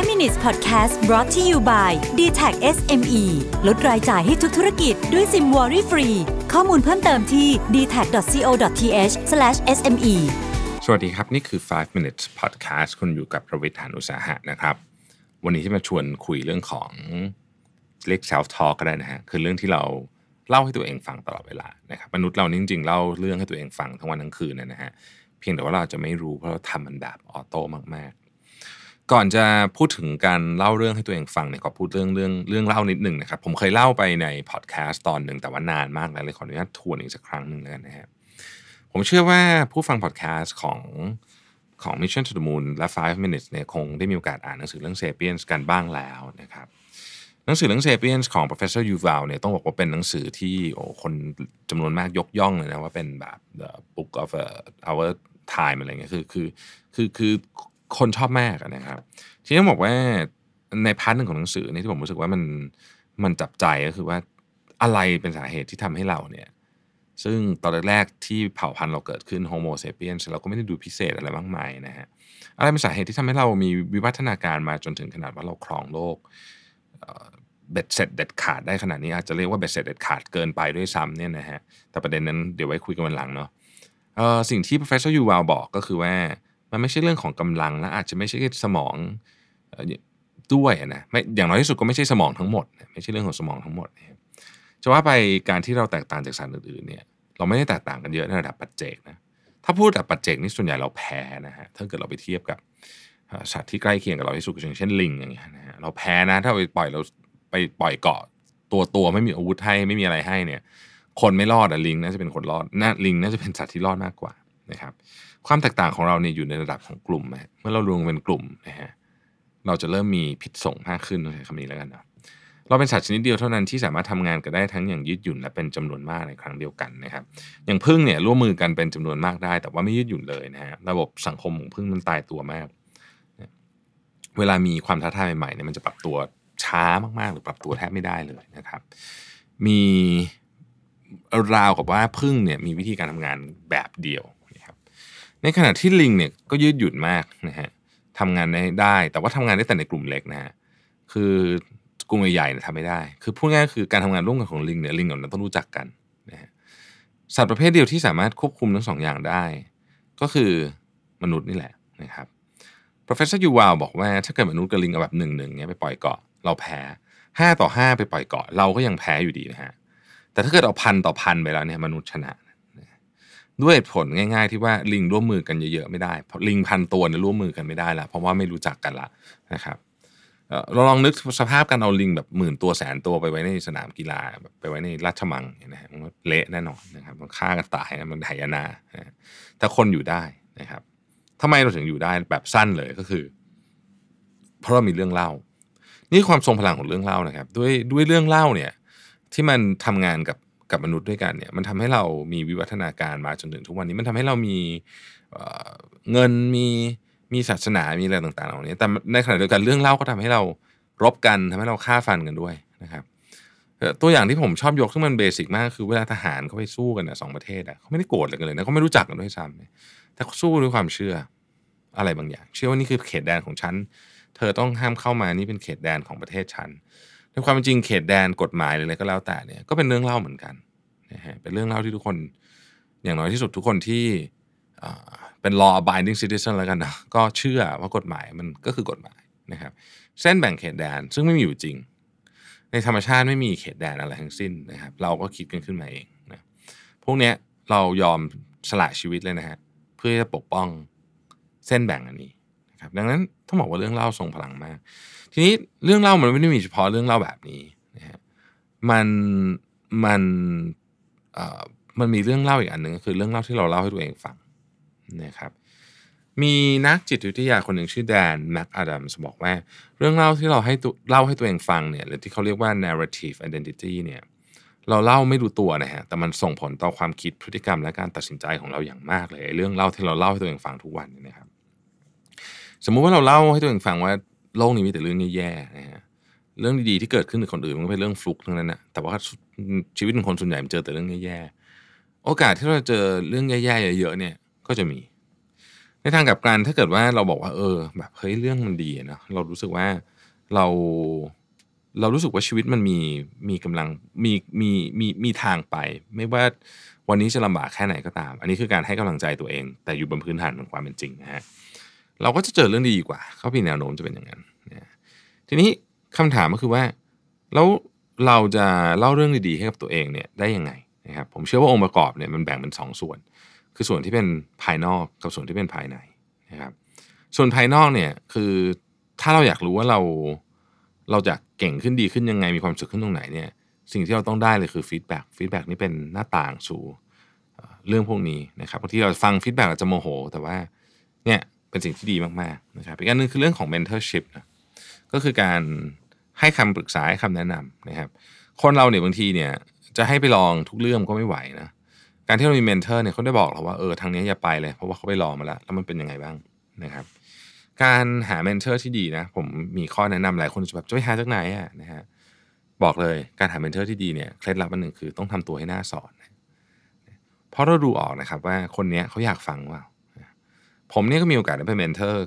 5 minutes podcast brought to you by d t a c SME ลดรายจ่ายให้ทุกธุรกิจด้วยซิมวอรี่ฟรี ข้อมูลเพิ่มเติมที่ d t a c c o t h s m e สวัสดีครับ นี่คือ 5 minutes podcast คุณอยู่กับประวิทยานุสาหะนะครับ วันนี้ที่มาชวนคุยเรื่องของเรียก self talk ก็ได้นะฮะ คือเรื่องที่เราเล่าให้ตัวเองฟังตลอดเวลานะครับ มนุษย์เรานี่จริงๆเล่าเรื่องให้ตัวเองฟังทั้งวันทั้งคืนนะฮะ เพียงแต่ว่าเราจะไม่รู้เพราะเราทำมันแบบออโต้มาก ก่อนจะพูดถึงการเล่าเรื่องให้ตัวเองฟังเนี่ยขอพูดเรื่องเรื่องเรื่องเล่านิดหนึ่งนะครับ ผมเคยเล่าไปในพอดแคสต์ตอนหนึ่งแต่ว่านานมากแล้วเลยขออนุญาตทวนอีกสักครั้งหนึ่งแล้วกันนะฮะผมเชื่อว่าผู้ฟังพอดแคสต์ของของ Mission to the Moon และ 5 minutes เนี่ยคงได้มีโอกาสอ่านหนังสือเรื่อง Sapiens กันบ้างแล้วนะครับหนังสือเรื่อง Sapiens ของ Professor Yuval เนี่ยต้องบอกว่าเป็นหนังสือที่โอ้คนจำนวนมากยกย่องเลยนะว่าเป็นแบบ the book of our time อะไรเงี้ยคือคือคือคือ คนชอบมากนะครับ ที่ต้องบอกว่าใน part หนึ่งของหนังสือนี่ที่ผมรู้สึกว่ามันมันจับใจก็คือว่าอะไรเป็นสาเหตุที่ทำให้เราเนี่ย ซึ่งตอนแรกๆที่เผ่าพันธุ์เราเกิดขึ้น Homo sapiens เราก็ไม่ได้ดูพิเศษอะไรมากมายนะฮะอะไรเป็นสาเหตุที่ทำให้เรามีวิวัฒนาการมาจนถึงขนาดว่าเราครองโลกเบ็ดเสร็จเด็ดขาดได้ขนาดนี้อาจจะเรียกว่าเบ็ดเสร็จเด็ดขาดเกินไปด้วยซ้ำเนี่ยนะฮะแต่ประเด็นนั้นเดี๋ยวไว้คุยกันวันหลังเนาะสิ่งที่ professor Yuval บอกก็คือว่า มันไม่ใช่เรื่องของกำลังและอาจจะไม่ใช่สมองด้วยนะไม่อย่างน้อยที่สุดก็ไม่ใช่สมองทั้งหมด ไม่ใช่เรื่องของสมองทั้งหมดจะว่าไปการที่เราแตกต่างจากสัตว์อื่นๆเนี่ยเราไม่ได้แตกต่างกันเยอะในระดับปัจเจกนะถ้าพูดแบบปัจเจกนี่ส่วนใหญ่เราแพ้นะฮะถ้าเกิดเราไปเทียบกับสัตว์ที่ใกล้เคียงกับเราที่สุดอย่างเช่นลิงอย่างเงี้ยนะฮะเราแพ้นะถ้าไปปล่อยเราไปปล่อยเกาะตัวตัวไม่มีอาวุธให้ไม่มีอะไรให้เนี่ย คนไม่รอดอะลิงน่าจะเป็นคนรอดน่าลิงน่าจะเป็นสัตว์ที่รอดมากกว่า นะครับ ความแตกต่างของเราเนี่ยอยู่ในระดับของกลุ่มเมื่อเรารวมเป็นกลุ่มนะฮะเราจะเริ่มมีพิษส่งมากขึ้นใช้คำนี้แล้วกันนะเราเป็นสัตว์ชนิดเดียวเท่านั้นที่สามารถทำงานกันได้ทั้งอย่างยืดหยุ่นและเป็นจำนวนมากในครั้งเดียวกันนะครับ อย่างพึ่งเนี่ยร่วมมือกันเป็นจำนวนมากได้ แต่ว่าไม่ยืดหยุ่นเลยนะฮะระบบสังคมของพึ่งมันตายตัวมาก เวลามีความท้าทายใหม่ๆเนี่ยมันจะปรับตัวช้ามากๆ หรือปรับตัวแทบไม่ได้เลยนะครับ มีราวกับว่าพึ่งเนี่ยมีวิธีการทำงานแบบเดียว ในขณะที่ลิงเนี่ยก็ยืดหยุ่นมากนะฮะทำงานได้แต่ว่าทำงานได้แต่ในกลุ่มเล็กนะฮะคือกลุ่มใหญ่ๆเนี่ยทำไม่ได้ คือพูดง่ายคือการทำงานร่วมกันของลิงเนี่ยลิงกับเราต้องรู้จักกันนะฮะสัตว์ประเภทเดียวที่สามารถควบคุมทั้งสองอย่างได้ ก็คือมนุษย์นี่แหละนะครับ professor Yuval บอกว่าถ้าเกิดมนุษย์กับลิงเอาแบบหนึ่งหนึ่งเนี่ยไปปล่อยเกาะเราแพ้ห้าต่อห้าไปปล่อยเกาะเราก็ยังแพ้อยู่ดีนะฮะแต่ถ้าเกิดเอาพันต่อพันไปแล้วเนี่ยมนุษย์ชนะ ด้วยผลง่าย ๆ ที่ว่าลิงร่วมมือกันเยอะๆไม่ได้เพราะลิงพันตัวเนี่ยร่วมมือกันไม่ได้ละเพราะว่าไม่รู้จักกันละนะครับเราลองนึกสภาพการเอาลิงแบบหมื่นตัวแสนตัวไปไว้ในสนามกีฬาไปไว้ในราชมังนะฮะมันเละแน่นอนนะครับมันฆ่ากันตายมันหายนาแต่คนอยู่ได้นะครับทำไมเราถึงอยู่ได้แบบสั้นเลยก็คือ เพราะเรามีเรื่องเล่า นี่ความทรงพลังของเรื่องเล่านะครับ ด้วยด้วยเรื่องเล่าเนี่ย ที่มันทำงานกับ กับมนุษย์ด้วยกันเนี่ยมันทำให้เรามีวิวัฒนาการมาจนถึงทุกวันนี้มันทำให้เรามีเงินมีมีศาสนามีอะไรต่างๆเหล่านี้แต่ในขณะเดียวกันเรื่องเล่าก็ทำให้เรารบกันทำให้เราฆ่าฟันกันด้วยนะครับตัวอย่างที่ผมชอบยกซึ่งมันเบสิกมากคือเวลาทหารเขาไปสู้กันนะสองประเทศอะเขาไม่ได้โกรธกันเลยนะเขาไม่รู้จักกันด้วยซ้ำแต่เขาสู้ด้วยความเชื่ออะไรบางอย่าง เชื่อว่านี่คือเขตแดนของฉันเธอต้องห้ามเข้ามานี่เป็นเขตแดนของประเทศฉัน ในความเป็นจริงเขตแดนกฎหมายอะไรก็แล้วแต่เนี่ยก็เป็นเรื่องเล่าเหมือนกันนะฮะเป็นเรื่องเล่าที่ทุกคนอย่างน้อยที่สุดทุกคนที่เป็น law abiding citizen แล้วกันนะก็เชื่อว่ากฎหมายมันก็คือกฎหมายนะครับเส้นแบ่งเขตแดนซึ่งไม่มีอยู่จริง ในธรรมชาติไม่มีเขตแดนอะไรทั้งสิ้นนะครับเราก็คิดกันขึ้นมาเองนะพวกนี้เรายอมสละชีวิตเลยนะฮะเพื่อจะปกป้องเส้นแบ่งอันนี้ ครับดังนั้นต้องบอกว่าเรื่องเล่าทรงพลังมาก ทีนี้เรื่องเล่ามันไม่ได้มีเฉพาะเรื่องเล่าแบบนี้นะฮะมันมันเอ่อมันมีเรื่องเล่าอีกอันหนึ่งก็คือเรื่องเล่าที่เราเล่าให้ตัวเองฟังนะครับมีนักจิตวิทยาคนหนึ่งชื่อแดนแม็กอดัมส์บอกว่า เรื่องเล่าที่เราให้เล่าให้ตัวเองฟังเนี่ยหรือที่เขาเรียกว่า narrative identity เนี่ยเราเล่าไม่รู้ตัวนะฮะแต่มันส่งผลต่อความคิดพฤติกรรมและการตัดสินใจของเราอย่างมากเลยเรื่องเล่าที่เราเล่าให้ตัวเองฟังทุกวันนะครับ สมมุติว่าเราเล่าให้ตัวเองฟังว่าโลกนี้มีแต่เรื่องแย่ๆนะฮะเรื่องดีๆที่เกิดขึ้นกับคนอื่นมันก็เป็นเรื่องฟลุกทั้งนั้นนะแต่ว่าชีวิตของคนส่วนใหญ่มันเจอแต่เรื่องแย่ๆโอกาสที่เราจะเจอเรื่องแย่ๆเยอะๆเนี่ยก็จะมี ในทางกลับกันถ้าเกิดว่าเราบอกว่า เออ แบบเฮ้ยเรื่องมันดีเนาะเรารู้สึกว่าเราเรารู้สึกว่าชีวิตมันมีมีกำลังมีมีมีมีทางไป ไม่ว่าวันนี้จะลำบากแค่ไหนก็ตาม อันนี้คือการให้กำลังใจตัวเอง แต่อยู่บนพื้นฐานของความเป็นจริงนะฮะ เราก็จะเจอเรื่องดีกว่า เขาพีแนวโน้มจะเป็นอย่างนั้นนะทีนี้คำถามก็คือว่าแล้วเราจะเล่าเรื่องดีๆให้กับตัวเองเนี่ยได้ยังไงนะครับผมเชื่อว่าองค์ประกอบเนี่ยมันแบ่งเป็น2 ส่วน คือส่วนที่เป็นภายนอกกับส่วนที่เป็นภายในนะครับส่วนภายนอกเนี่ยคือถ้าเราอยากรู้ว่าเราเราจะเก่งขึ้นดีขึ้นยังไงมีความสุขขึ้นตรงไหนเนี่ยสิ่งที่เราต้องได้เลยคือ feedback feedback นี่เป็นหน้าต่างสู่เรื่องพวกนี้นะครับบางทีเราฟัง feedback เราจะโมโห แต่ว่าเนี่ย เป็นสิ่งที่ดีมากๆนะครับอีกอันนึงคือเรื่องของ mentorship นะก็คือการให้คำปรึกษาให้คำแนะนำนะครับ คนเราเนี่ยบางทีเนี่ยจะให้ไปลองทุกเรื่องก็ไม่ไหวนะการที่เรามี mentor เนี่ยเขาได้บอกเราว่าเออทางนี้อย่าไปเลย เพราะว่าเขาไปลองมาแล้วแล้วมันเป็นยังไงบ้างนะครับ การหา mentor ที่ดีนะผมมีข้อแนะนำหลายคนจะแบบจะไปหาจากไหนอะนะฮะบอกเลยการหา mentor ที่ดีเนี่ยเคล็ดลับอันหนึ่งคือต้องทำตัวให้น่าสอนเพราะเราดูออกนะครับว่าคนนี้เขาอยากฟังว่า ผมเนี่ยก็มีโอกาสได้เป็น mentor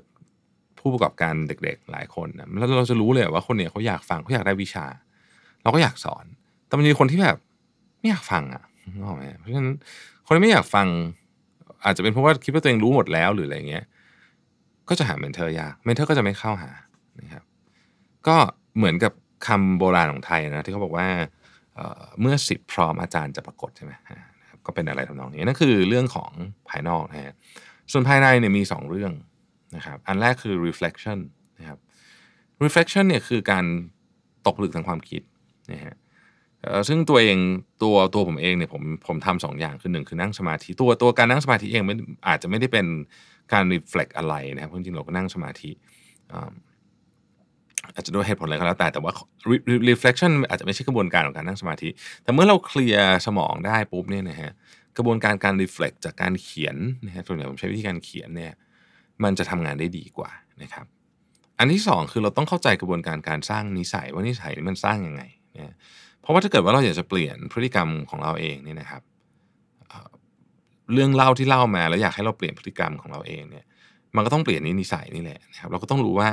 ผู้ประกอบการเด็กๆ หลายคนนะแล้วเราจะรู้เลยว่าคนเนี่ยเขาอยากฟังเขาอยากได้วิชา เราก็อยากสอน แต่มันมีคนที่แบบไม่อยากฟังอะเพราะฉะนั้นคนที่ไม่อยากฟัง อาจจะเป็นเพราะว่าคิดว่าตัวเองรู้หมดแล้วหรืออะไรเงี้ย ก็จะหา mentor ยาก mentor ก็จะไม่เข้าหานะครับก็เหมือนกับคำโบราณของไทยนะที่เขาบอกว่าเมื่อศิษย์พร้อมอาจารย์จะปรากฏใช่ไหมก็เป็นอะไรทำนองนี้นั่นคือเรื่องของภายนอกนะฮะ ส่วนภายในเนี่ยมี 2 เรื่องนะครับ อันแรกคือ reflection นะครับ reflection เนี่ยคือการตกผลึกทางความคิดนะฮะซึ่งตัวเองตัวตัวผมเองเนี่ยผมผมทำสองอย่างคือหนึ่งคือนั่งสมาธิตัวตัวการนั่งสมาธิเองไม่อาจจะไม่ได้เป็นการ reflect อะไรนะครับจริงๆเราก็นั่งสมาธิอาจจะด้วยเหตุผลอะไรก็แล้วแต่แต่ว่า reflection อาจจะไม่ใช่กระบวนการของการนั่งสมาธิ แต่เมื่อเราเคลียร์สมองได้ปุ๊บเนี่ยนะฮะ กระบวนการการ reflect จากการเขียนนะฮะส่วนใหญ่ผมใช้วิธีการเขียนเนี่ยมันจะทำงานได้ดีกว่านะครับ อันที่สองคือเราต้องเข้าใจกระบวนการการสร้างนิสัยว่านิสัยมันสร้างยังไงนะเพราะว่าถ้าเกิดว่าเราอยากจะเปลี่ยนพฤติกรรมของเราเองเนี่ยนะครับเรื่องเล่าที่เล่ามาแล้วอยากให้เราเปลี่ยนพฤติกรรมของเราเองเนี่ยมันก็ต้องเปลี่ยนนิสัยนี่แหละนะครับเราก็ต้องรู้ว่า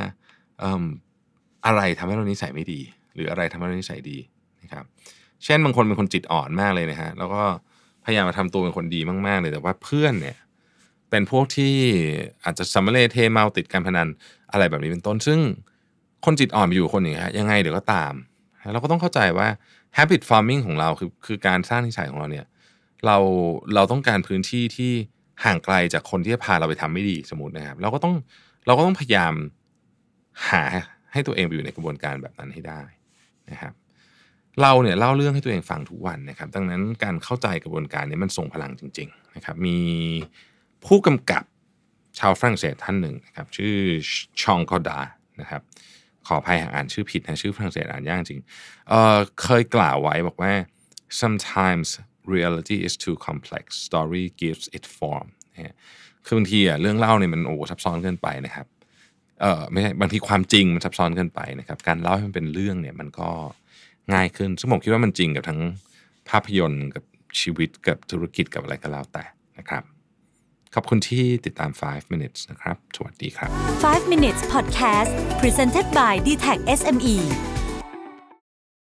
อะไรทำให้เรานิสัยไม่ดี หรืออะไรทำให้เรานิสัยดีนะครับ เช่นบางคนเป็นคนจิตอ่อนมากเลยนะฮะแล้วก็ ยายามมาทำตัวเป็นคนดีมาก ๆ เลย แต่ว่าเพื่อนเนี่ย เป็นพวกที่อาจจะสัมเลเทเมาติดการพนันอะไรแบบนี้เป็นต้น ซึ่งคนจิตอ่อนไปอยู่คนอย่างเงี้ยยังไงเดี๋ยวก็ตาม เราก็ต้องเข้าใจว่า habit farming ของเราคือคือการสร้างนิสัยของเราเนี่ย เราเราต้องการพื้นที่ที่ห่างไกลจากคนที่จะพาเราไปทำไม่ดีสมมตินะครับ เราก็ต้องเราก็ต้องพยายามหาให้ตัวเองไปอยู่ในกระบวนการแบบนั้นให้ได้นะครับ เราเนี่ยเล่าเรื่องให้ตัวเองฟังทุกวันนะครับ ดังนั้นการเข้าใจกระบวนการนี้มันส่งพลังจริง ๆ นะครับ มีผู้กำกับชาวฝรั่งเศสท่านหนึ่งนะครับ ชื่อชองคอดานะครับ ขออภัยหากอ่านชื่อผิดนะชื่อฝรั่งเศสอ่านยากจริงเเคยกล่าวไว้บอกว่า sometimes reality is too complex story gives it form นะคือบางทีอะเรื่องเล่าเนี่ยมันโอ้ซับซ้อนเกินไปนะครับเออไม่ใช่บางทีความจริงมันซับซ้อนเกินไปนะครับ การเล่าให้มันเป็นเรื่องเนี่ยมันก็ ง่ายขึ้น ซึ่งผมคิดว่ามันจริงกับทั้งภาพยนตร์กับชีวิตกับธุรกิจกับอะไรก็แล้วแต่นะครับ ขอบคุณที่ติดตาม 5 minutes นะครับ สวัสดีครับ 5 minutes podcast presented by d t e c h SME